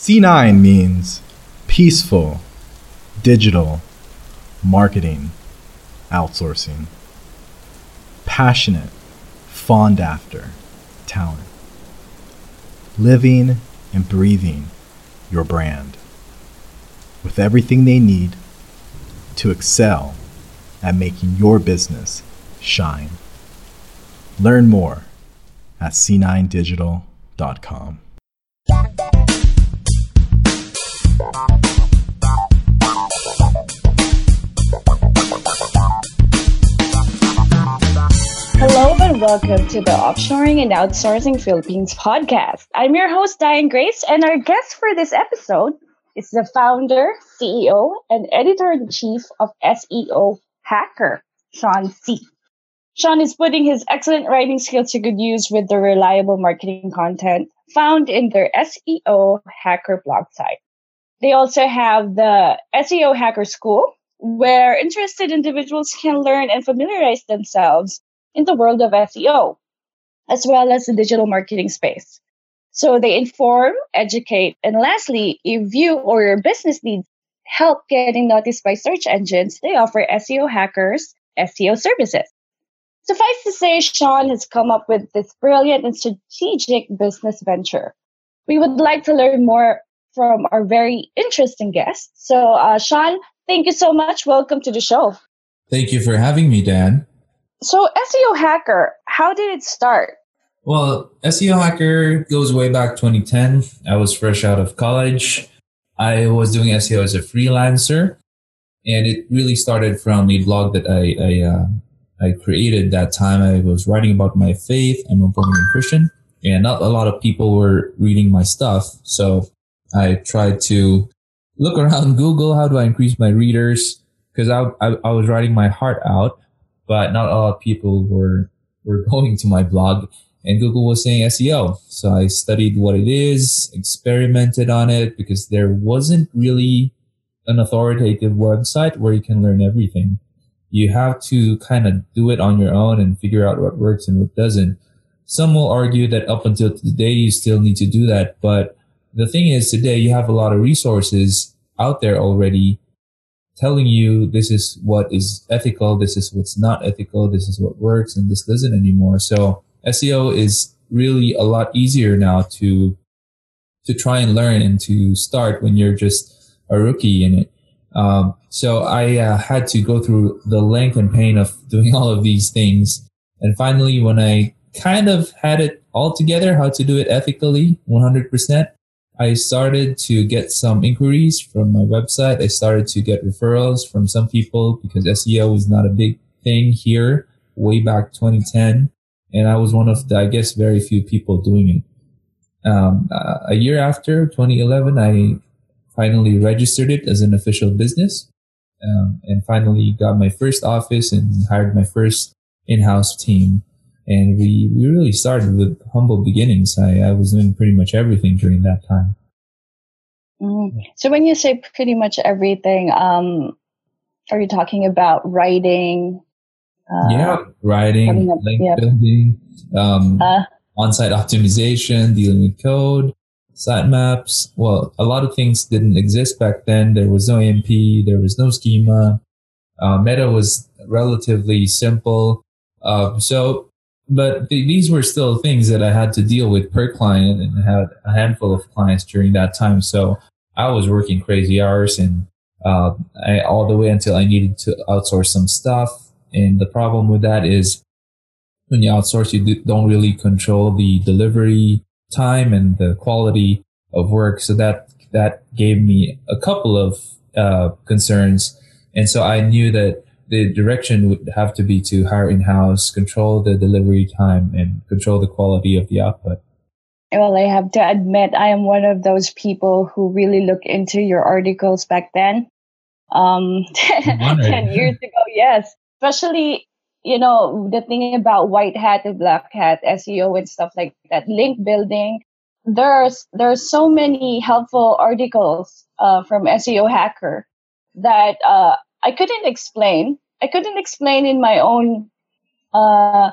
C9 means peaceful, digital, marketing, outsourcing, passionate, fond after, talent, living and breathing your brand with everything they need to excel at making your business shine. Learn more at c9digital.com. Hello and welcome to the Offshoring and Outsourcing Philippines podcast. I'm your host, Diane Grace, and our guest for this episode is the founder, CEO, and editor in chief of SEO Hacker, Sean Si. Sean is putting his excellent writing skills to good use with the reliable marketing content found in their SEO Hacker blog site. They also have the SEO Hacker School, where interested individuals can learn and familiarize themselves in the world of SEO, as well as the digital marketing space. So they inform, educate, and lastly, if you or your business needs help getting noticed by search engines, they offer SEO hackers SEO services. Suffice to say, Sean has come up with this brilliant and strategic business venture. We would like to learn more from our very interesting guest. So, uh, Sean, thank you so much. Welcome to the show. Thank you for having me, Dan. So, SEO Hacker, how did it start? Well, SEO Hacker goes way back 2010. I was fresh out of college. I was doing SEO as a freelancer, and it really started from a blog that I I, uh, I created that time. I was writing about my faith. I'm a born Christian, and not a lot of people were reading my stuff. So I tried to look around Google. How do I increase my readers? Because I, I I was writing my heart out, but not a lot of people were were going to my blog and Google was saying SEO. So I studied what it is, experimented on it because there wasn't really an authoritative website where you can learn everything. You have to kind of do it on your own and figure out what works and what doesn't. Some will argue that up until today, you still need to do that. But the thing is today you have a lot of resources out there already telling you this is what is ethical. This is what's not ethical. This is what works and this doesn't anymore. So SEO is really a lot easier now to to try and learn and to start when you're just a rookie in it. Um, so I uh, had to go through the length and pain of doing all of these things, and finally, when I kind of had it all together, how to do it ethically, 100%. I started to get some inquiries from my website. I started to get referrals from some people because SEO was not a big thing here way back 2010 and I was one of the, I guess, very few people doing it. Um, a year after 2011, I finally registered it as an official business, um, and finally got my first office and hired my first in-house team. And we, we really started with humble beginnings. I, I was doing pretty much everything during that time. Mm. So when you say pretty much everything, um, are you talking about writing, uh, yeah, writing, up, link yeah. building, um, uh, on-site optimization, dealing with code, sitemaps. Well, a lot of things didn't exist back then. There was no AMP, there was no schema. Uh, meta was relatively simple. Uh, so, but th- these were still things that I had to deal with per client and had a handful of clients during that time. So I was working crazy hours and uh, I, all the way until I needed to outsource some stuff and the problem with that is when you outsource, you don't really control the delivery time and the quality of work. So that, that gave me a couple of uh, concerns. And so I knew that the direction would have to be to hire in-house, control the delivery time and control the quality of the output. Well, I have to admit, I am one of those people who really look into your articles back then. Um, 10 years ago, yes especially you know the thing about white hat and black hat SEO and stuff like that, link building. There's there's so many helpful articles uh, from SEO Hacker that uh, I couldn't explain. I couldn't explain in my own uh,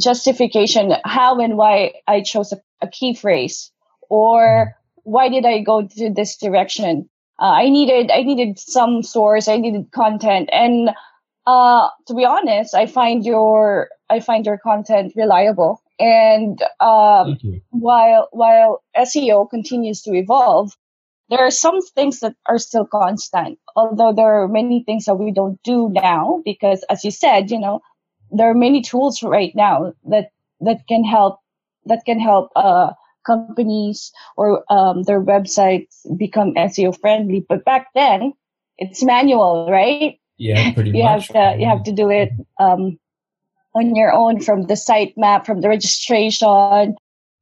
justification how and why I chose a, a key phrase or why did I go to this direction? Uh, I needed I needed some source. I needed content, and uh, to be honest, I find your I find your content reliable. And uh, while while SEO continues to evolve, there are some things that are still constant. Although there are many things that we don't do now because, as you said, you know, there are many tools right now that that can help that can help uh, companies or um, their websites become SEO friendly. But back then, it's manual, right? Yeah, pretty you much. have to you have to do it um, on your own from the site map, from the registration, um,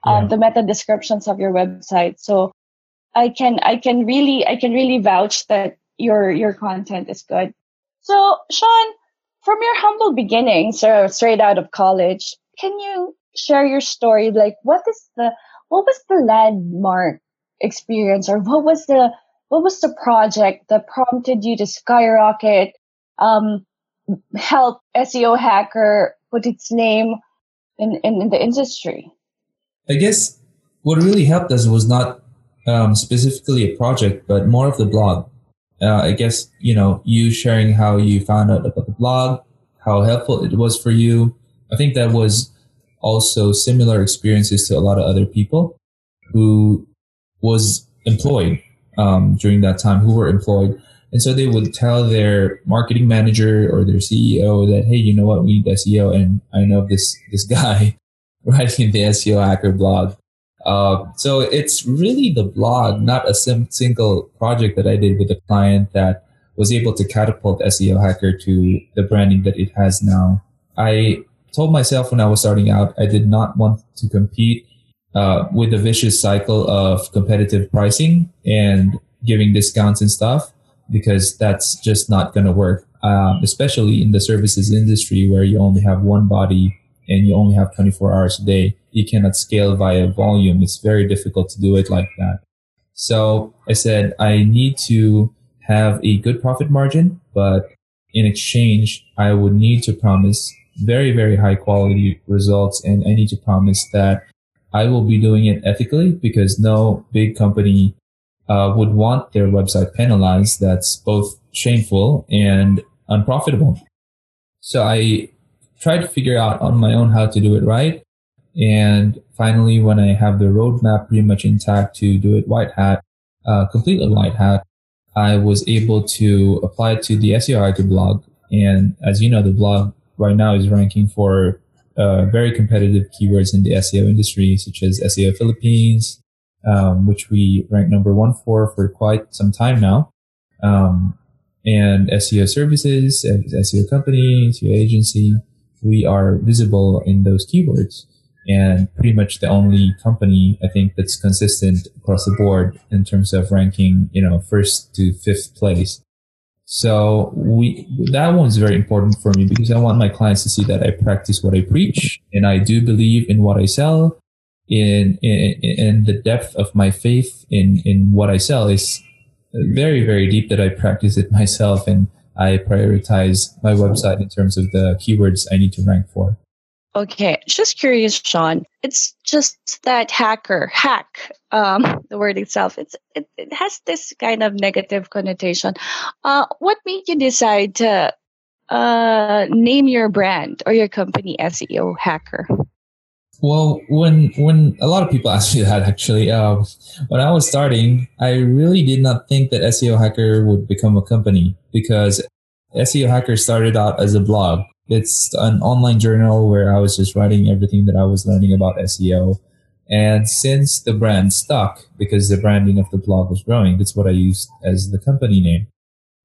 Yeah. the meta descriptions of your website. So I can I can really I can really vouch that your your content is good. So Sean, from your humble beginnings, so straight out of college, can you share your story? Like, what is the what was the landmark experience, or what was the what was the project that prompted you to skyrocket, um, help SEO hacker put its name in, in, in the industry? I guess what really helped us was not um, specifically a project, but more of the blog. Uh, I guess, you know, you sharing how you found out about the blog, how helpful it was for you. I think that was also similar experiences to a lot of other people who was employed um, during that time, who were employed. And so they would tell their marketing manager or their CEO that, hey, you know what, we need SEO. And I know this, this guy writing the SEO hacker blog. Uh, so it's really the blog, not a sim- single project that I did with a client that was able to catapult SEO hacker to the branding that it has now. I told myself when I was starting out, I did not want to compete uh, with the vicious cycle of competitive pricing and giving discounts and stuff because that's just not going to work, um, especially in the services industry where you only have one body and you only have 24 hours a day. You cannot scale via volume. It's very difficult to do it like that. So I said, I need to have a good profit margin, but in exchange, I would need to promise very, very high quality results. And I need to promise that I will be doing it ethically because no big company uh, would want their website penalized. That's both shameful and unprofitable. So I tried to figure out on my own how to do it right. And finally, when I have the roadmap pretty much intact to do it white hat, uh, completely white hat, I was able to apply it to the SEO blog. And as you know, the blog right now is ranking for uh, very competitive keywords in the SEO industry, such as SEO Philippines, um, which we rank number one for for quite some time now. Um, and SEO services, SEO company, SEO agency, we are visible in those keywords and pretty much the only company I think that's consistent across the board in terms of ranking, you know, first to fifth place. So we that one's very important for me because I want my clients to see that I practice what I preach and I do believe in what I sell. In in, in the depth of my faith in in what I sell is very very deep that I practice it myself and I prioritize my website in terms of the keywords I need to rank for. Okay, just curious, Sean. It's just that hacker, hack, um, the word itself. It's it, it has this kind of negative connotation. Uh, what made you decide to uh, name your brand or your company SEO Hacker? Well, when when a lot of people ask me that, actually, um, when I was starting, I really did not think that SEO Hacker would become a company because SEO Hacker started out as a blog. It's an online journal where I was just writing everything that I was learning about SEO. And since the brand stuck, because the branding of the blog was growing, that's what I used as the company name.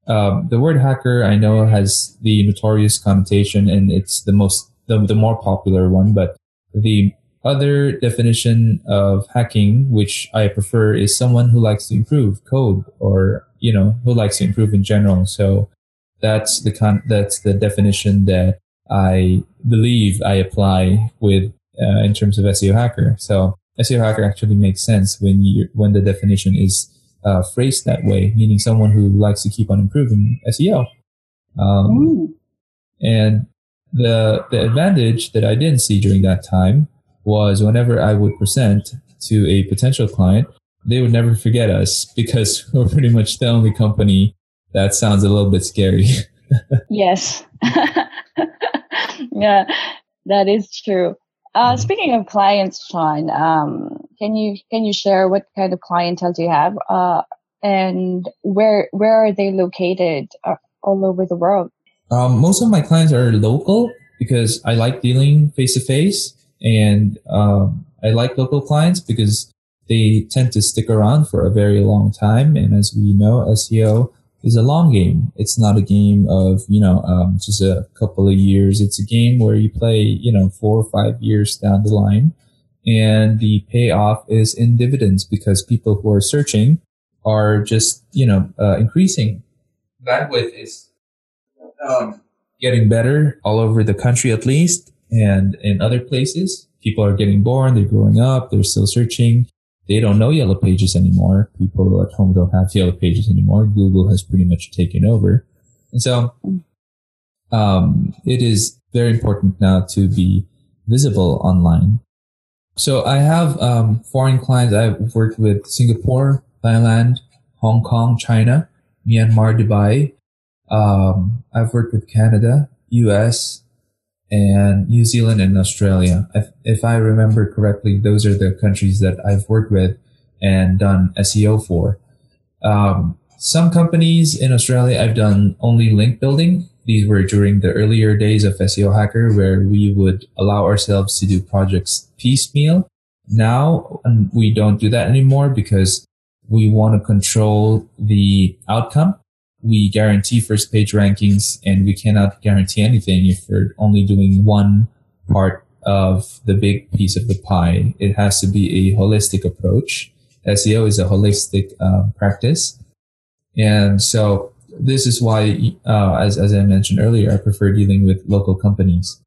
Um, the word hacker, I know, has the notorious connotation, and it's the most the, the more popular one. But the other definition of hacking, which I prefer, is someone who likes to improve code, or you know, who likes to improve in general. So that's the con- that's the definition that I believe I apply with uh, in terms of SEO hacker. So SEO hacker actually makes sense when you when the definition is uh, phrased that way, meaning someone who likes to keep on improving SEO. Um, and the the advantage that I didn't see during that time was whenever I would present to a potential client, they would never forget us because we're pretty much the only company that sounds a little bit scary. yes. yeah, that is true. Uh, mm-hmm. speaking of clients, Sean, um, can you can you share what kind of clientele do you have, uh, and where where are they located uh, all over the world? Um, most of my clients are local because I like dealing face to face, and um, I like local clients because they tend to stick around for a very long time. And as we know, SEO is a long game. It's not a game of, you know, um, just a couple of years. It's a game where you play, you know, four or five years down the line. And the payoff is in dividends because people who are searching are just, you know, uh, increasing. Bandwidth is um, getting better all over the country, at least, and in other places. People are getting born, they're growing up, they're still searching they don't know yellow pages anymore. People at home don't have yellow pages anymore. Google has pretty much taken over. And so, um, it is very important now to be visible online. So I have, um, foreign clients. I've worked with Singapore, Thailand, Hong Kong, China, Myanmar, Dubai. Um, I've worked with Canada, US, and New Zealand and Australia. If, if I remember correctly, those are the countries that I've worked with and done SEO for. Um, some companies in Australia, I've done only link building. These were during the earlier days of SEO Hacker, where we would allow ourselves to do projects piecemeal. Now we don't do that anymore because we want to control the outcome we guarantee first page rankings and we cannot guarantee anything if we're only doing one part of the big piece of the pie. It has to be a holistic approach. SEO is a holistic uh, practice. And so this is why, uh, as, as I mentioned earlier, I prefer dealing with local companies.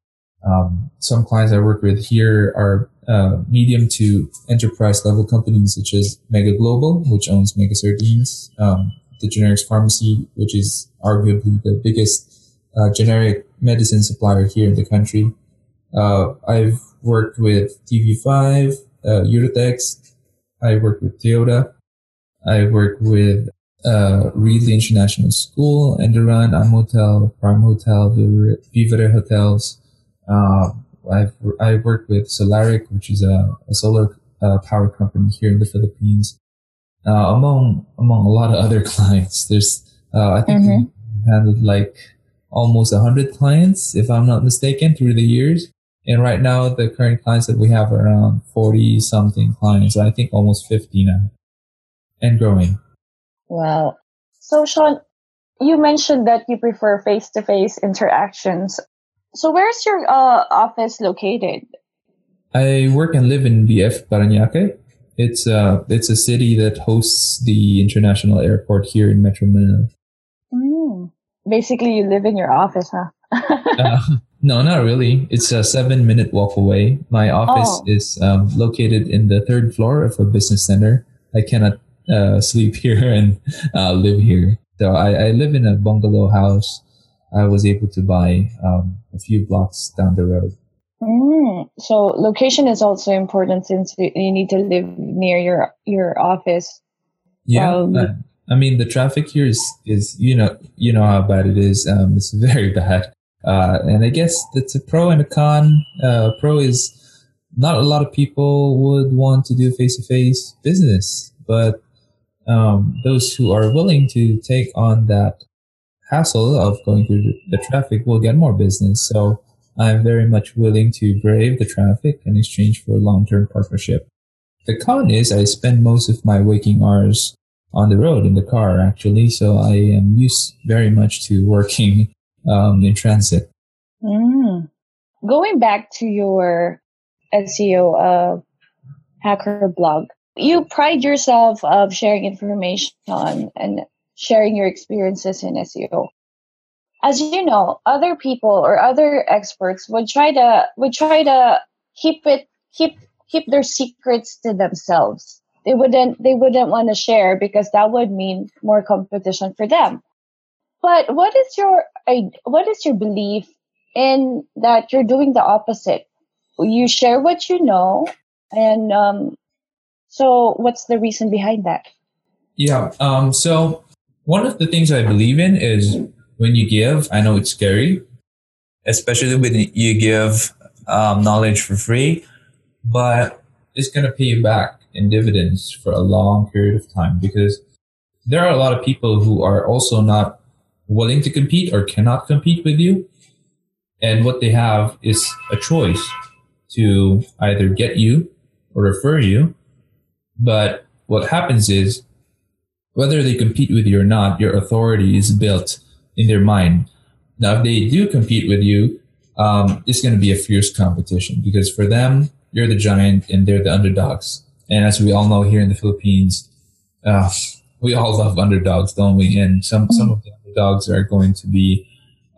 Um, some clients I work with here are uh, medium to enterprise level companies such as Mega Global, which owns Mega Sardines, um, the generics pharmacy, which is arguably the biggest uh, generic medicine supplier here in the country. Uh, I've worked with TV5, uh, Eurotex. I worked with Toyota. I worked with uh, Reedley International School, Enduran, Amotel, Prime Hotel, Vivere Hotels. Uh, I've I worked with Solaric, which is a, a solar uh, power company here in the Philippines uh, among among a lot of other clients. There's uh, I think mm-hmm. we handled like almost hundred clients, if I'm not mistaken, through the years. And right now, the current clients that we have are around forty something clients. I think almost fifty now, and growing. Wow. So Sean, you mentioned that you prefer face to face interactions. So where's your uh, office located? I work and live in BF Parañaque. It's uh it's a city that hosts the international airport here in Metro Manila. Mm. Basically, you live in your office, huh? uh, no, not really. It's a seven minute walk away. My office oh. is um, located in the third floor of a business center. I cannot uh, sleep here and uh, live here. So I, I live in a bungalow house. I was able to buy um, a few blocks down the road. Mm, so location is also important since you need to live near your your office. Yeah, um, uh, I mean the traffic here is is you know you know how bad it is. Um, it's very bad, uh, and I guess that's a pro and a con. Uh, pro is not a lot of people would want to do face to face business, but um, those who are willing to take on that hassle of going through the, the traffic will get more business. So I'm very much willing to brave the traffic in exchange for a long-term partnership. The con is I spend most of my waking hours on the road in the car actually, so I am used very much to working um, in transit. Mm. Going back to your SEO uh, hacker blog, you pride yourself of sharing information on and sharing your experiences in SEO as you know, other people or other experts would try to would try to keep it keep keep their secrets to themselves. They wouldn't they wouldn't want to share because that would mean more competition for them. But what is your what is your belief in that you're doing the opposite? You share what you know, and um, So, what's the reason behind that? Yeah. Um, so, one of the things I believe in is when you give, I know it's scary, especially when you give um, knowledge for free, but it's going to pay you back in dividends for a long period of time because there are a lot of people who are also not willing to compete or cannot compete with you. And what they have is a choice to either get you or refer you. But what happens is whether they compete with you or not, your authority is built in their mind. Now, if they do compete with you, um, it's going to be a fierce competition because for them, you're the giant and they're the underdogs. And as we all know here in the Philippines, uh, we all love underdogs, don't we? And some, some of the underdogs are going to be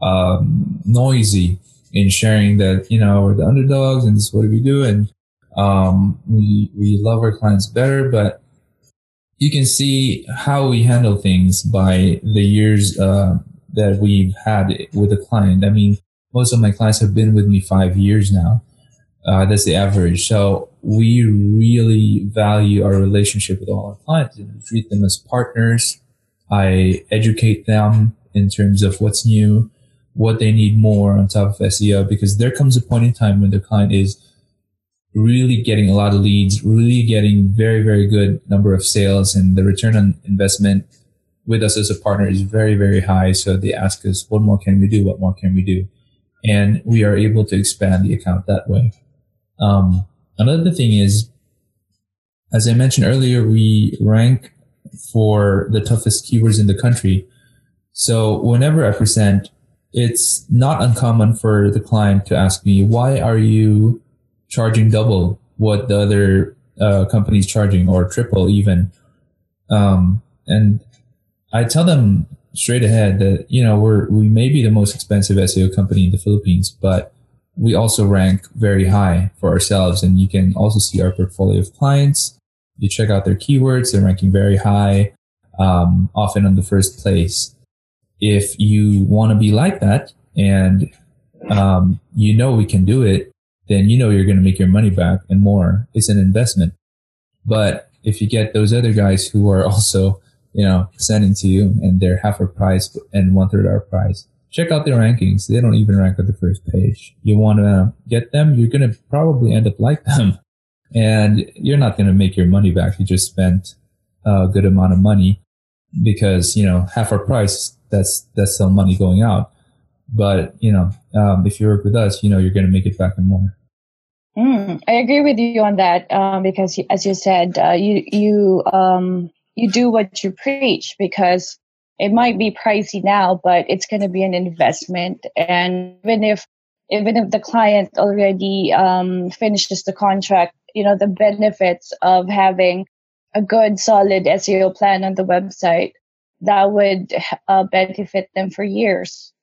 um, noisy in sharing that, you know, we're the underdogs and this is what we do. And um, we, we love our clients better, but you can see how we handle things by the years uh, that we've had with a client. I mean, most of my clients have been with me five years now. Uh, that's the average. So we really value our relationship with all our clients and treat them as partners. I educate them in terms of what's new, what they need more on top of SEO, because there comes a point in time when the client is really getting a lot of leads, really getting very, very good number of sales and the return on investment with us as a partner is very, very high. So they ask us, what more can we do? What more can we do? And we are able to expand the account that way. Um, another thing is, as I mentioned earlier, we rank for the toughest keywords in the country. So whenever I present, it's not uncommon for the client to ask me, why are you charging double what the other uh, company's charging or triple even? Um, and I tell them straight ahead that, you know, we're, we may be the most expensive SEO company in the Philippines, but we also rank very high for ourselves. And you can also see our portfolio of clients. You check out their keywords, they're ranking very high, um, often on the first place. If you want to be like that and um, you know we can do it, then you know you're going to make your money back and more. It's an investment. But if you get those other guys who are also, you know, sending to you and they're half our price and one third our price, check out their rankings. They don't even rank at the first page. You want to get them, you're going to probably end up like them. And you're not going to make your money back. You just spent a good amount of money because, you know, half our price, that's, that's some money going out. But, you know, um, if you work with us, you know, you're going to make it back and more. Mm, I agree with you on that um, because, as you said, uh, you you um, you do what you preach because it might be pricey now, but it's going to be an investment. And even if even if the client already um, finishes the contract, you know the benefits of having a good, solid SEO plan on the website that would uh, benefit them for years.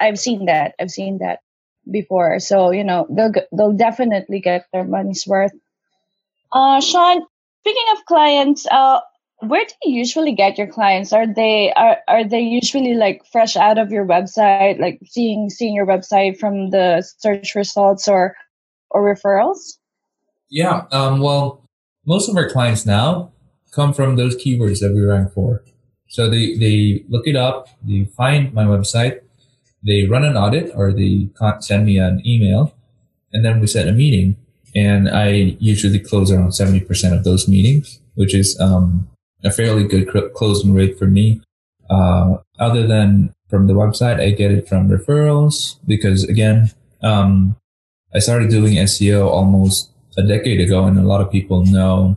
I've seen that. I've seen that before. So you know they'll they'll definitely get their money's worth. Uh, Sean, speaking of clients, uh, where do you usually get your clients? Are they are, are they usually like fresh out of your website like seeing seeing your website from the search results or or referrals? Yeah um, well most of our clients now come from those keywords that we rank for. So they they look it up they find my website they run an audit or they send me an email and then we set a meeting. And i usually close around 70% of those meetings which is um, a fairly good closing rate for me. Uh, other than from the website, I get it from referrals because again, um, I started doing SEO almost a decade ago, and a lot of people know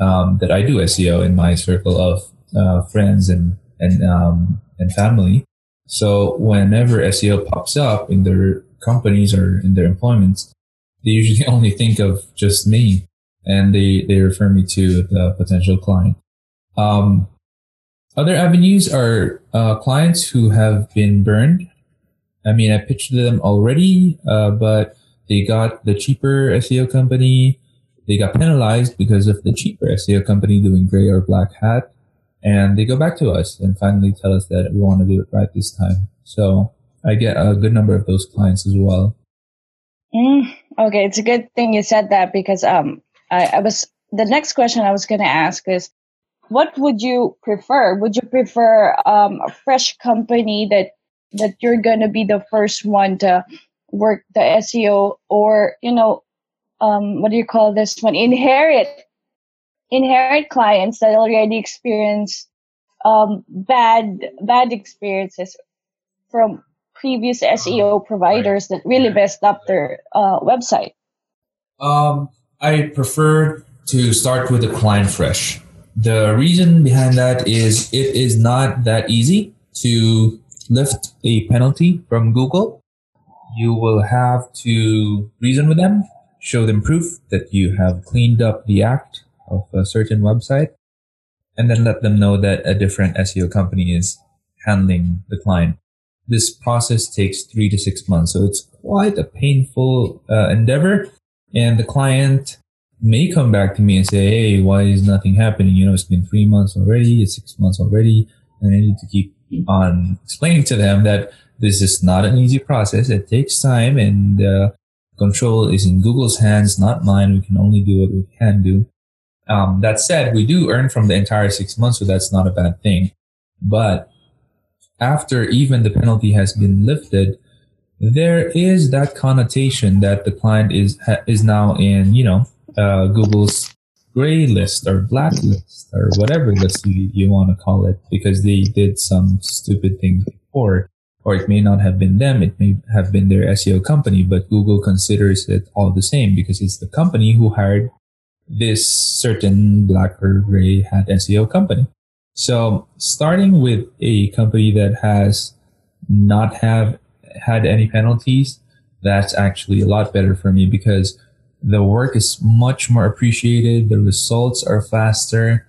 um, that I do SEO in my circle of uh, friends and and um, and family. So whenever SEO pops up in their companies or in their employments, they usually only think of just me, and they they refer me to the potential client. Um, other avenues are uh, clients who have been burned. I mean, I pitched them already, uh, but they got the cheaper SEO company. They got penalized because of the cheaper SEO company doing gray or black hat. And they go back to us and finally tell us that we want to do it right this time. So I get a good number of those clients as well. Mm, okay, it's a good thing you said that because um, I, I was the next question I was going to ask is, what would you prefer? Would you prefer um, a fresh company that that you're going to be the first one to work the SEO, or you know, um, what do you call this one? Inherit inherit clients that already experience um, bad bad experiences from previous SEO providers that really messed up their uh, website? Um, I prefer to start with the client fresh. The reason behind that is it is not that easy to lift a penalty from Google. You will have to reason with them, show them proof that you have cleaned up the act of a certain website, and then let them know that a different SEO company is handling the client. This process takes three to six months, so it's quite a painful uh, endeavor. And the client may come back to me and say, Hey, why is nothing happening? You know, it's been three months already. It's six months already. And I need to keep on explaining to them that this is not an easy process. It takes time and, uh, control is in Google's hands, not mine. We can only do what we can do. Um, that said, we do earn from the entire six months, so that's not a bad thing. But after even the penalty has been lifted, there is that connotation that the client is is now in, you know, uh, Google's gray list or blacklist or whatever list you, you want to call it because they did some stupid things before. Or it may not have been them, it may have been their SEO company, but Google considers it all the same because it's the company who hired this certain black or gray hat SEO company. So starting with a company that has not have had any penalties, that's actually a lot better for me because the work is much more appreciated. The results are faster.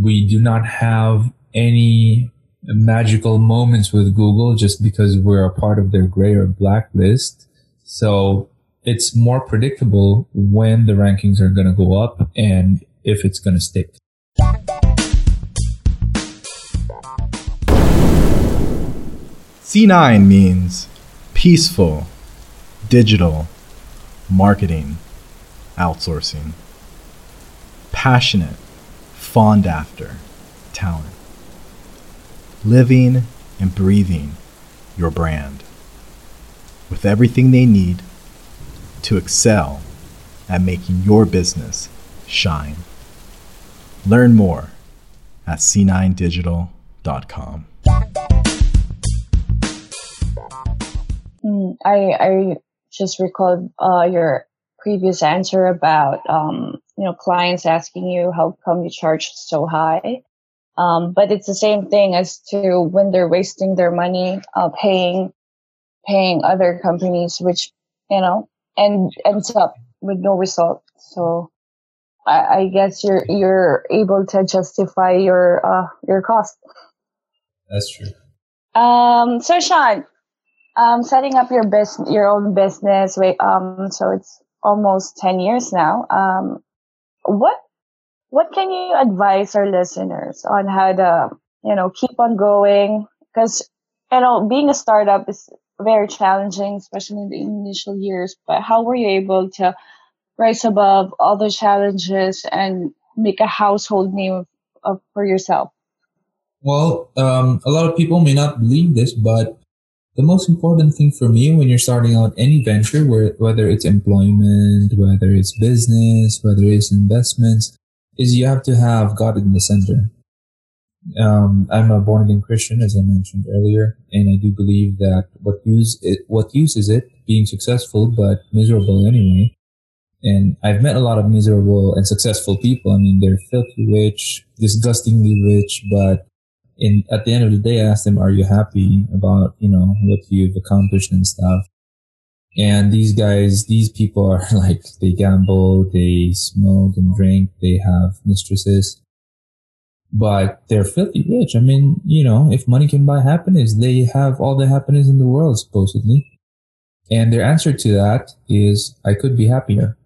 We do not have any magical moments with Google just because we're a part of their gray or black list. So it's more predictable when the rankings are going to go up and if it's going to stick. C9 means peaceful digital marketing outsourcing. Passionate, fond after talent. Living and breathing your brand with everything they need to excel at making your business shine. Learn more at c9digital.com. Mm, I I just recalled uh, your previous answer about um, you know clients asking you how come you charge so high. Um, but it's the same thing as to when they're wasting their money uh, paying paying other companies, which you know and ends up with no result. So I, I guess you're you're able to justify your uh, your cost. That's true. Um, so Sean, um, setting up your business, your own business. Wait, um, so it's almost ten years now. Um, what what can you advise our listeners on how to you know keep on going? Because you know being a startup is very challenging, especially in the initial years. But how were you able to rise above all the challenges and make a household name of, for yourself? Well, um, a lot of people may not believe this, but the most important thing for me when you're starting out any venture, whether it's employment, whether it's business, whether it's investments, is you have to have God in the center. Um, I'm a born again Christian, as I mentioned earlier, and I do believe that what use it, what use is it being successful but miserable anyway. And I've met a lot of miserable and successful people. I mean, they're filthy rich, disgustingly rich, but in at the end of the day, I ask them, "Are you happy about you know what you've accomplished and stuff?" And these guys, these people are like they gamble, they smoke and drink, they have mistresses but they're filthy rich. I mean, you know, if money can buy happiness, they have all the happiness in the world, supposedly. And their answer to that is, I could be happier.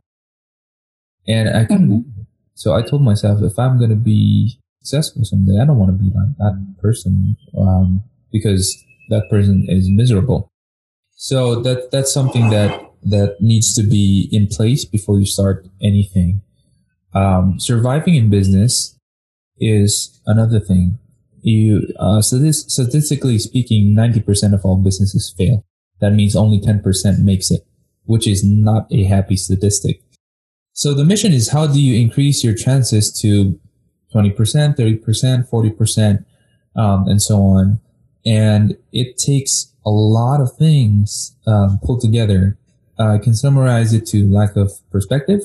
And I couldn't. Mm-hmm. So I told myself, if I'm going to be successful someday, I don't want to be like that person, um, because that person is miserable. So that, that's something that, that needs to be in place before you start anything. Um, surviving in business is another thing. You, uh, so this, statistically speaking, 90% of all businesses fail. That means only 10% makes it, which is not a happy statistic. So the mission is how do you increase your chances to 20%, 30%, 40%, um, and so on. And it takes a lot of things um, pulled together. Uh, I can summarize it to lack of perspective.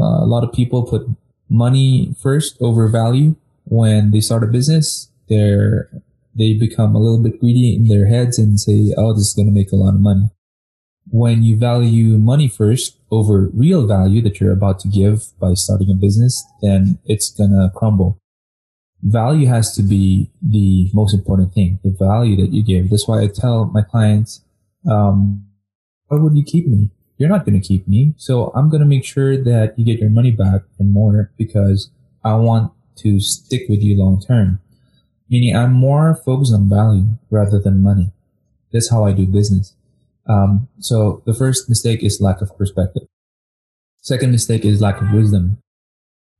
Uh, a lot of people put money first over value when they start a business. They're they become a little bit greedy in their heads and say, "Oh, this is going to make a lot of money." When you value money first over real value that you're about to give by starting a business, then it's to crumble value has to be the most important thing, the value that you give. That's why I tell my clients, um, why would you keep me? You're not to keep me. So I'm to make sure that you get your money back and more because I want to stick with you long term. Meaning I'm more focused on value rather than money. That's how I do business. Um, so the first mistake is lack of perspective. Second mistake is lack of wisdom.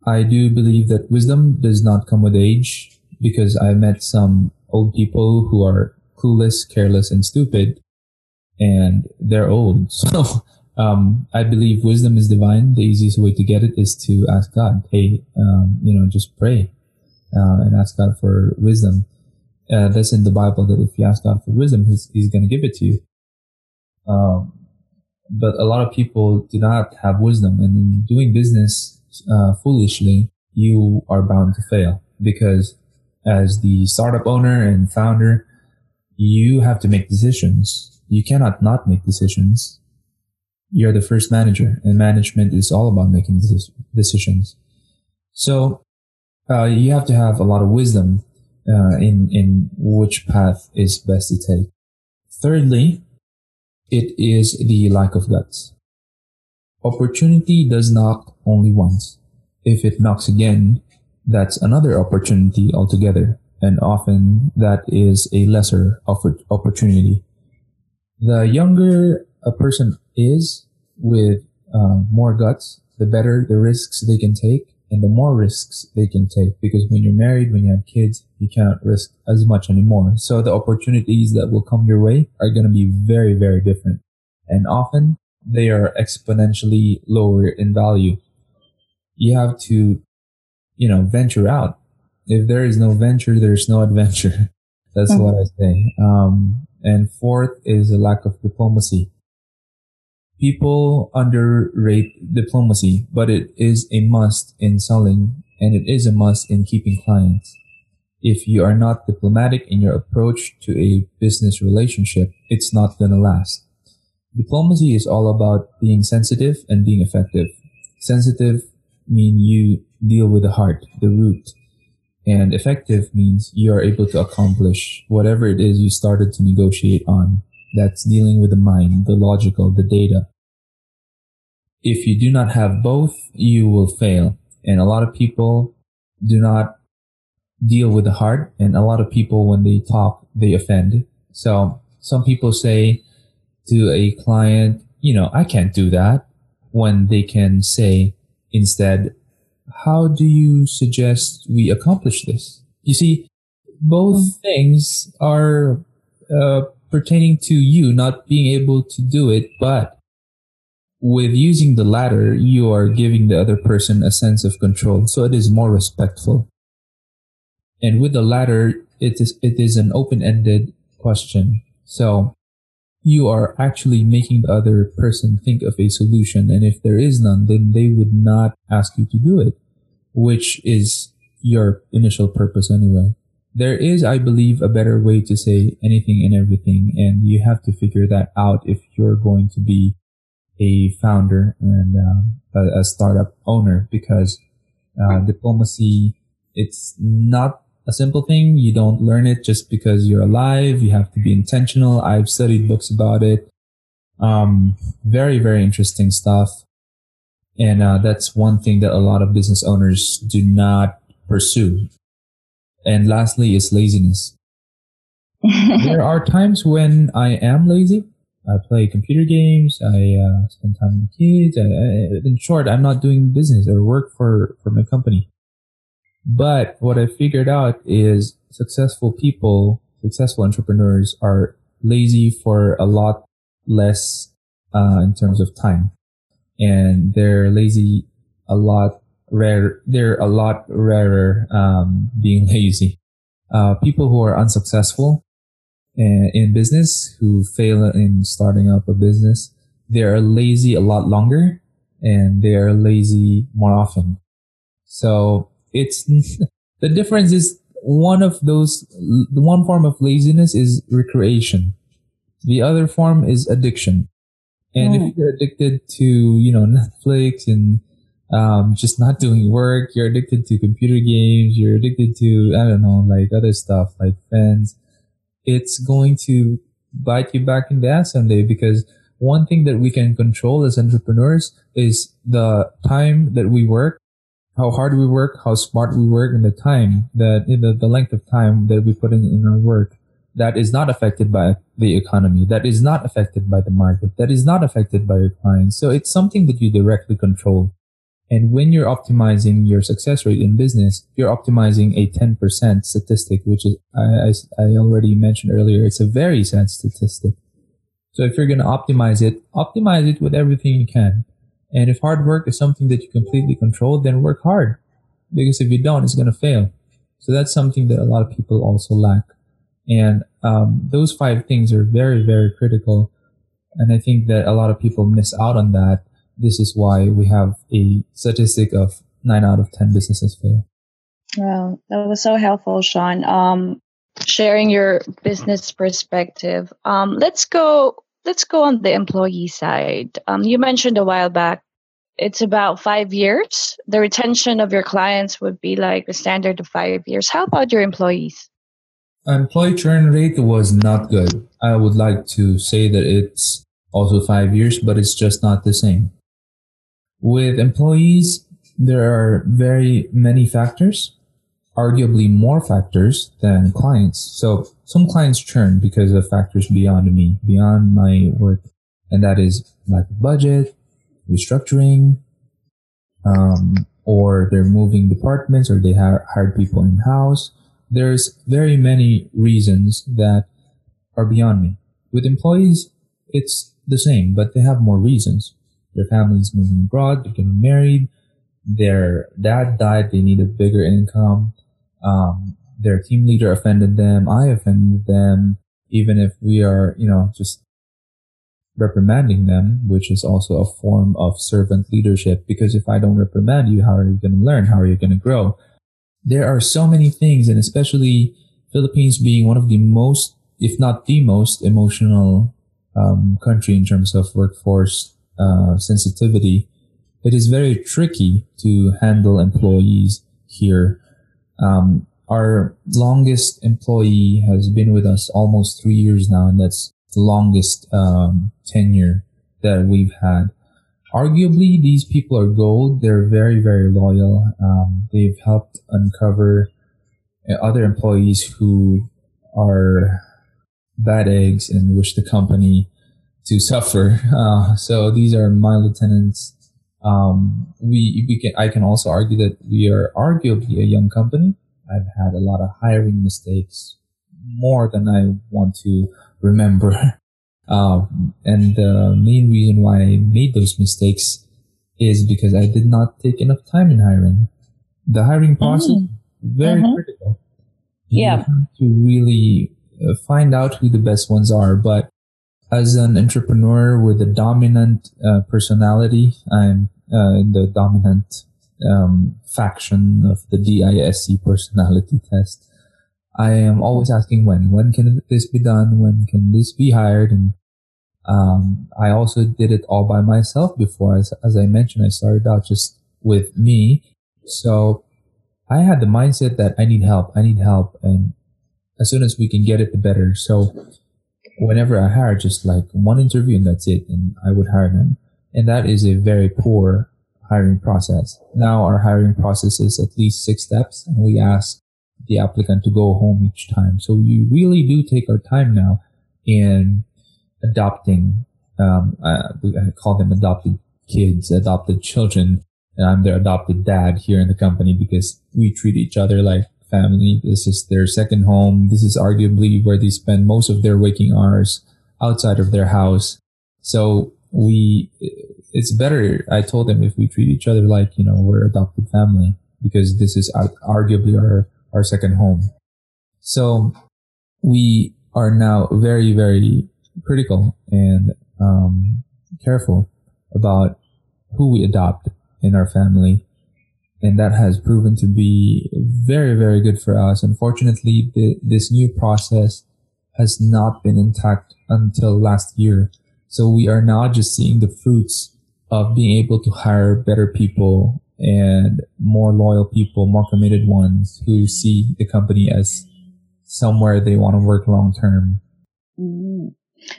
I do believe that wisdom does not come with age because I met some old people who are clueless, careless, and stupid, and they're old. So, um, I believe wisdom is divine. The easiest way to get it is to ask God, hey, um, you know, just pray uh, and ask God for wisdom. Uh, that's in the Bible that if you ask God for wisdom, He's, he's going to give it to you. Um, but a lot of people do not have wisdom, and in doing business, uh, foolishly, you are bound to fail because as the startup owner and founder, you have to make decisions. You cannot not make decisions. You're the first manager and management is all about making decisions. So, uh, you have to have a lot of wisdom, uh, in, in which path is best to take. Thirdly, it is the lack of guts. Opportunity does knock only once. If it knocks again, that's another opportunity altogether, and often that is a lesser opportunity. The younger a person is with um, more guts, the better the risks they can take and the more risks they can take because when you're married, when you have kids, you can't risk as much anymore. So the opportunities that will come your way are going to be very, very different. And often they are exponentially lower in value. You have to, you know, venture out. If there is no venture, there's no adventure. That's mm-hmm. what I say. Um, and fourth is a lack of diplomacy. People underrate diplomacy, but it is a must in selling and it is a must in keeping clients. If you are not diplomatic in your approach to a business relationship, it's not going to last. Diplomacy is all about being sensitive and being effective. Sensitive mean you deal with the heart, the root. And effective means you are able to accomplish whatever it is you started to negotiate on. That's dealing with the mind, the logical, the data. If you do not have both, you will fail. And a lot of people do not deal with the heart. And a lot of people, when they talk, they offend. So some people say, to a client, you know, I can't do that when they can say instead, how do you suggest we accomplish this? You see, both things are uh, pertaining to you not being able to do it, but with using the latter, you are giving the other person a sense of control. So it is more respectful. And with the latter, it is, it is an open-ended question. So you are actually making the other person think of a solution. And if there is none, then they would not ask you to do it, which is your initial purpose anyway. There is, I believe, a better way to say anything and everything. And you have to figure that out if you're going to be a founder and uh, a, a, startup owner because uh, diplomacy, it's not a simple thing. You don't learn it just because you're alive. You have to be intentional. I've studied books about it. Um, very, very interesting stuff. And uh, that's one thing that a lot of business owners do not pursue. And lastly is laziness. there are times when I am lazy. I play computer games. I uh, spend time with kids. I, I, in short, I'm not doing business or work for, for my company. But what I figured out is successful people, successful entrepreneurs are lazy for a lot less uh, in terms of time, and they're lazy a lot rare. They're a lot rarer um, being lazy. Uh, people who are unsuccessful in, in business, who fail in starting up a business, they are lazy a lot longer, and they are lazy more often. So it's the difference is one of those the one form of laziness is recreation the other form is addiction and if you're addicted to you know netflix and um, just not doing work you're addicted to computer games you're addicted to i don't know like other stuff like friends it's going to bite you back in the ass someday because one thing that we can control as entrepreneurs is the time that we work how hard we work, how smart we work, and the time that the, the length of time that we put in, in our work that is not affected by the economy, that is not affected by the market, that is not affected by your clients. So it's something that you directly control. And when you're optimizing your success rate in business, you're optimizing a 10% statistic, which is, I, I, already mentioned earlier, it's a very sad statistic. So if you're going to optimize it, optimize it with everything you can. And if hard work is something that you completely control, then work hard. Because if you don't, it's going to fail. So that's something that a lot of people also lack. And um, those five things are very, very critical. And I think that a lot of people miss out on that. This is why we have a statistic of nine out of 10 businesses fail. Well, that was so helpful, Sean. Um, sharing your business perspective. Um, let's go let's go on the employee side. Um, you mentioned a while back it's about five years. The retention of your clients would be like the standard of five years. How about your employees? Employee churn rate was not good. I would like to say that it's also five years, but it's just not the same. With employees, there are very many factors, arguably more factors than clients. So some clients churn because of factors beyond me, beyond my work. And that is lack of budget, restructuring, um, or they're moving departments, or they have hired people in house. There's very many reasons that are beyond me. With employees, it's the same, but they have more reasons. Their family's moving abroad, they're getting married, their dad died, they need a bigger income. Um, their team leader offended them, I offended them, even if we are, you know, just reprimanding them, which is also a form of servant leadership. Because if I don't reprimand you, how are you going to learn? How are you going to grow? There are so many things, and especially Philippines being one of the most, if not the most emotional um, country in terms of workforce uh, sensitivity, it is very tricky to handle employees here. Um, our longest employee has been with us almost three years now, and that's the longest um, tenure that we've had. Arguably, these people are gold. They're very, very loyal. Um, they've helped uncover uh, other employees who are bad eggs and wish the company to suffer. Uh, so these are my lieutenants. Um, we, we can, I can also argue that we are arguably a young company. I've had a lot of hiring mistakes, more than I want to remember. Um, and the main reason why I made those mistakes is because I did not take enough time in hiring. The hiring process mm. very mm-hmm. critical. You yeah. to really uh, find out who the best ones are. But as an entrepreneur with a dominant uh, personality, I'm uh, in the dominant um, faction of the DISC personality test. I am always asking when. When can this be done? When can this be hired? And um, I also did it all by myself before. As, as I mentioned, I started out just with me. So I had the mindset that I need help. I need help. And as soon as we can get it, the better. So whenever I hire, just like one interview and that's it. And I would hire them. And that is a very poor hiring process. Now our hiring process is at least six steps and we ask the applicant to go home each time. So we really do take our time now in adopting. Um, I, I call them adopted kids, adopted children, and I'm their adopted dad here in the company because we treat each other like family. This is their second home. This is arguably where they spend most of their waking hours outside of their house. So we, it's better. I told them if we treat each other like, you know, we're adopted family because this is arguably our, our second home. So we are now very, very critical and, um, careful about who we adopt in our family. And that has proven to be very, very good for us. Unfortunately, the, this new process has not been intact until last year. So we are now just seeing the fruits of being able to hire better people and more loyal people, more committed ones who see the company as somewhere they want to work long term. Mm-hmm.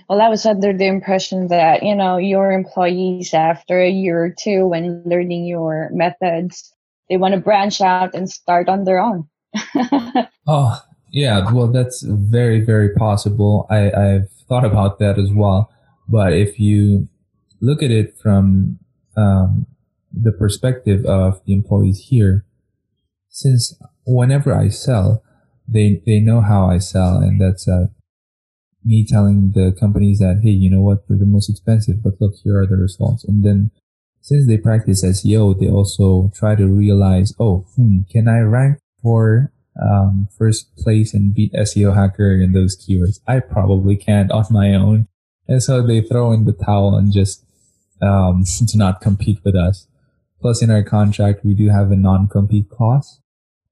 Well, I was under the impression that, you know, your employees after a year or two when learning your methods, they want to branch out and start on their own. oh, yeah. Well, that's very, very possible. I, I've thought about that as well. But if you look at it from um, the perspective of the employees here, since whenever I sell, they they know how I sell, and that's uh, me telling the companies that hey, you know what, we're the most expensive, but look, here are the results. And then since they practice SEO, they also try to realize, oh, hmm, can I rank for um, first place and beat SEO hacker in those keywords? I probably can't on my own. And so they throw in the towel and just um, to not compete with us. Plus, in our contract, we do have a non-compete clause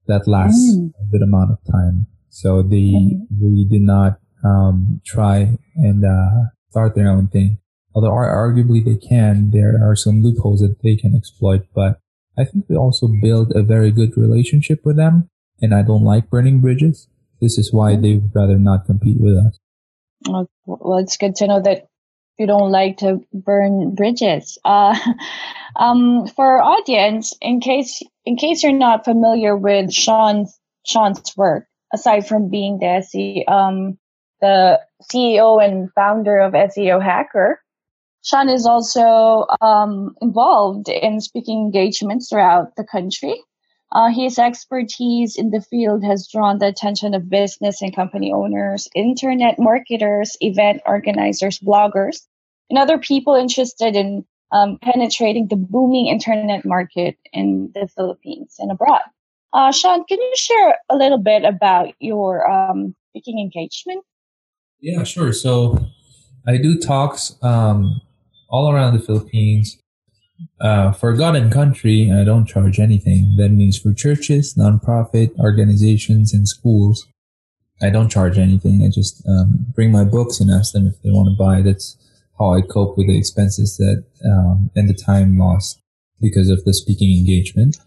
that lasts mm. a good amount of time. So they really did not um, try and uh, start their own thing. Although arguably they can, there are some loopholes that they can exploit. But I think we also build a very good relationship with them. And I don't like burning bridges. This is why they would rather not compete with us. Well, it's good to know that you don't like to burn bridges. Uh, um, for our audience, in case in case you're not familiar with Sean's Sean's work, aside from being the SE, um, the CEO and founder of SEO Hacker, Sean is also um, involved in speaking engagements throughout the country. Uh, his expertise in the field has drawn the attention of business and company owners, internet marketers, event organizers, bloggers, and other people interested in um, penetrating the booming internet market in the Philippines and abroad. Uh, Sean, can you share a little bit about your um, speaking engagement? Yeah, sure. So I do talks um, all around the Philippines. Uh, for God and country, I don't charge anything. That means for churches, nonprofit organizations, and schools, I don't charge anything. I just um, bring my books and ask them if they want to buy. That's how I cope with the expenses that um, and the time lost because of the speaking engagement.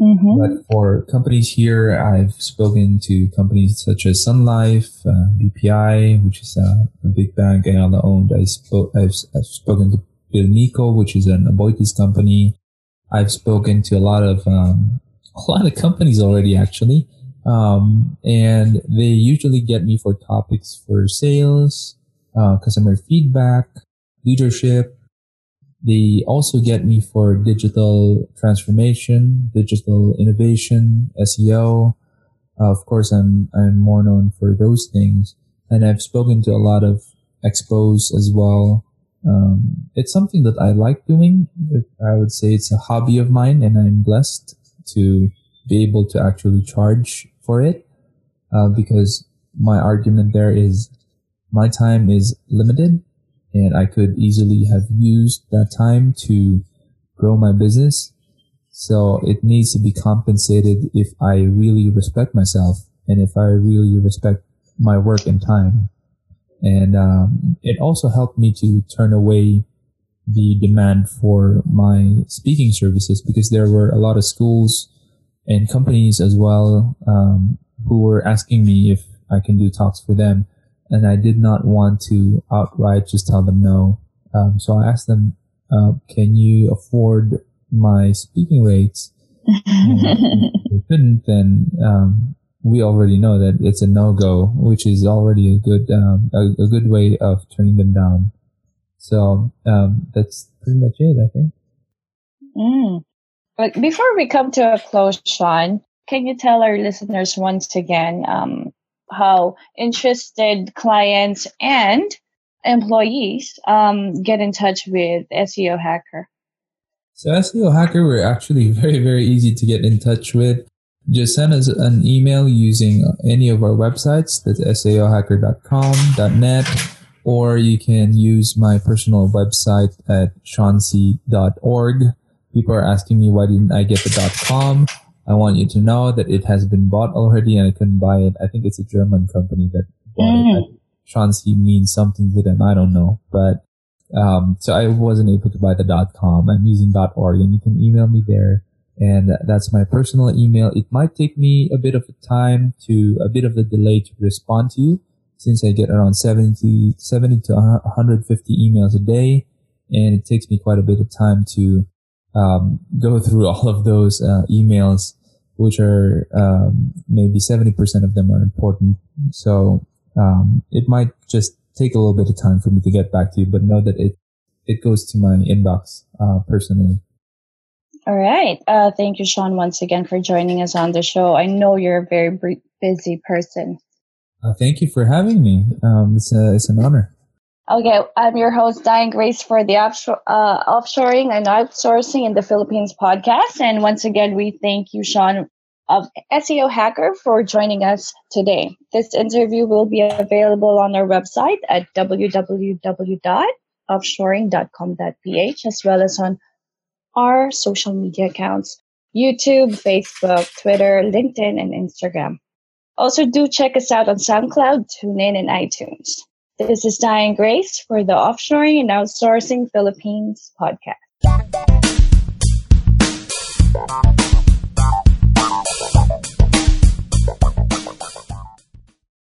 Mm-hmm. But for companies here, I've spoken to companies such as Sun Life, uh, BPI, which is a, a big bank Ayala owned. I spoke, I've, I've spoken to Philmico, which is an Aboitiz company. I've spoken to a lot of um, a lot of companies already, actually, um, and they usually get me for topics for sales, uh, customer feedback, leadership. They also get me for digital transformation, digital innovation, SEO. Uh, of course, I'm, I'm more known for those things. And I've spoken to a lot of expos as well. Um, it's something that I like doing. I would say it's a hobby of mine and I'm blessed to be able to actually charge for it. Uh, because my argument there is my time is limited and I could easily have used that time to grow my business. So it needs to be compensated if I really respect myself and if I really respect my work and time. And um, it also helped me to turn away the demand for my speaking services because there were a lot of schools and companies as well um, who were asking me if I can do talks for them and I did not want to outright just tell them no. Um, so I asked them, uh, "Can you afford my speaking rates?" if they couldn't, then um, we already know that it's a no go, which is already a good um, a, a, good way of turning them down. So um, that's pretty much it, I think. Mm. But before we come to a close, Sean, can you tell our listeners once again um, how interested clients and employees um, get in touch with SEO Hacker? So SEO Hacker, we're actually very, very easy to get in touch with. Just send us an email using any of our websites. That's seohacker.com, .net, or you can use my personal website at seansi.org. People are asking me why didn't I get the .com. I want you to know that it has been bought already and I couldn't buy it. I think it's a German company that bought mm. it. Sean Si means something to them. I don't know, but um, so I wasn't able to buy the .com. I'm using .org, and you can email me there. And that's my personal email. It might take me a bit of a time to a bit of a delay to respond to you, since I get around 70, 70 to 150 emails a day, and it takes me quite a bit of time to um, go through all of those uh, emails, which are um, maybe 70% of them are important. So um, it might just take a little bit of time for me to get back to you, but know that it it goes to my inbox uh, personally. All right. Uh, thank you, Sean, once again for joining us on the show. I know you're a very busy person. Uh, thank you for having me. Um, it's, a, it's an honor. Okay, I'm your host, Diane Grace, for the offshore, uh, Offshoring and Outsourcing in the Philippines podcast. And once again, we thank you, Sean, of SEO Hacker for joining us today. This interview will be available on our website at www.offshoring.com.ph as well as on our social media accounts YouTube, Facebook, Twitter, LinkedIn, and Instagram. Also, do check us out on SoundCloud, TuneIn, and iTunes. This is Diane Grace for the Offshoring and Outsourcing Philippines podcast.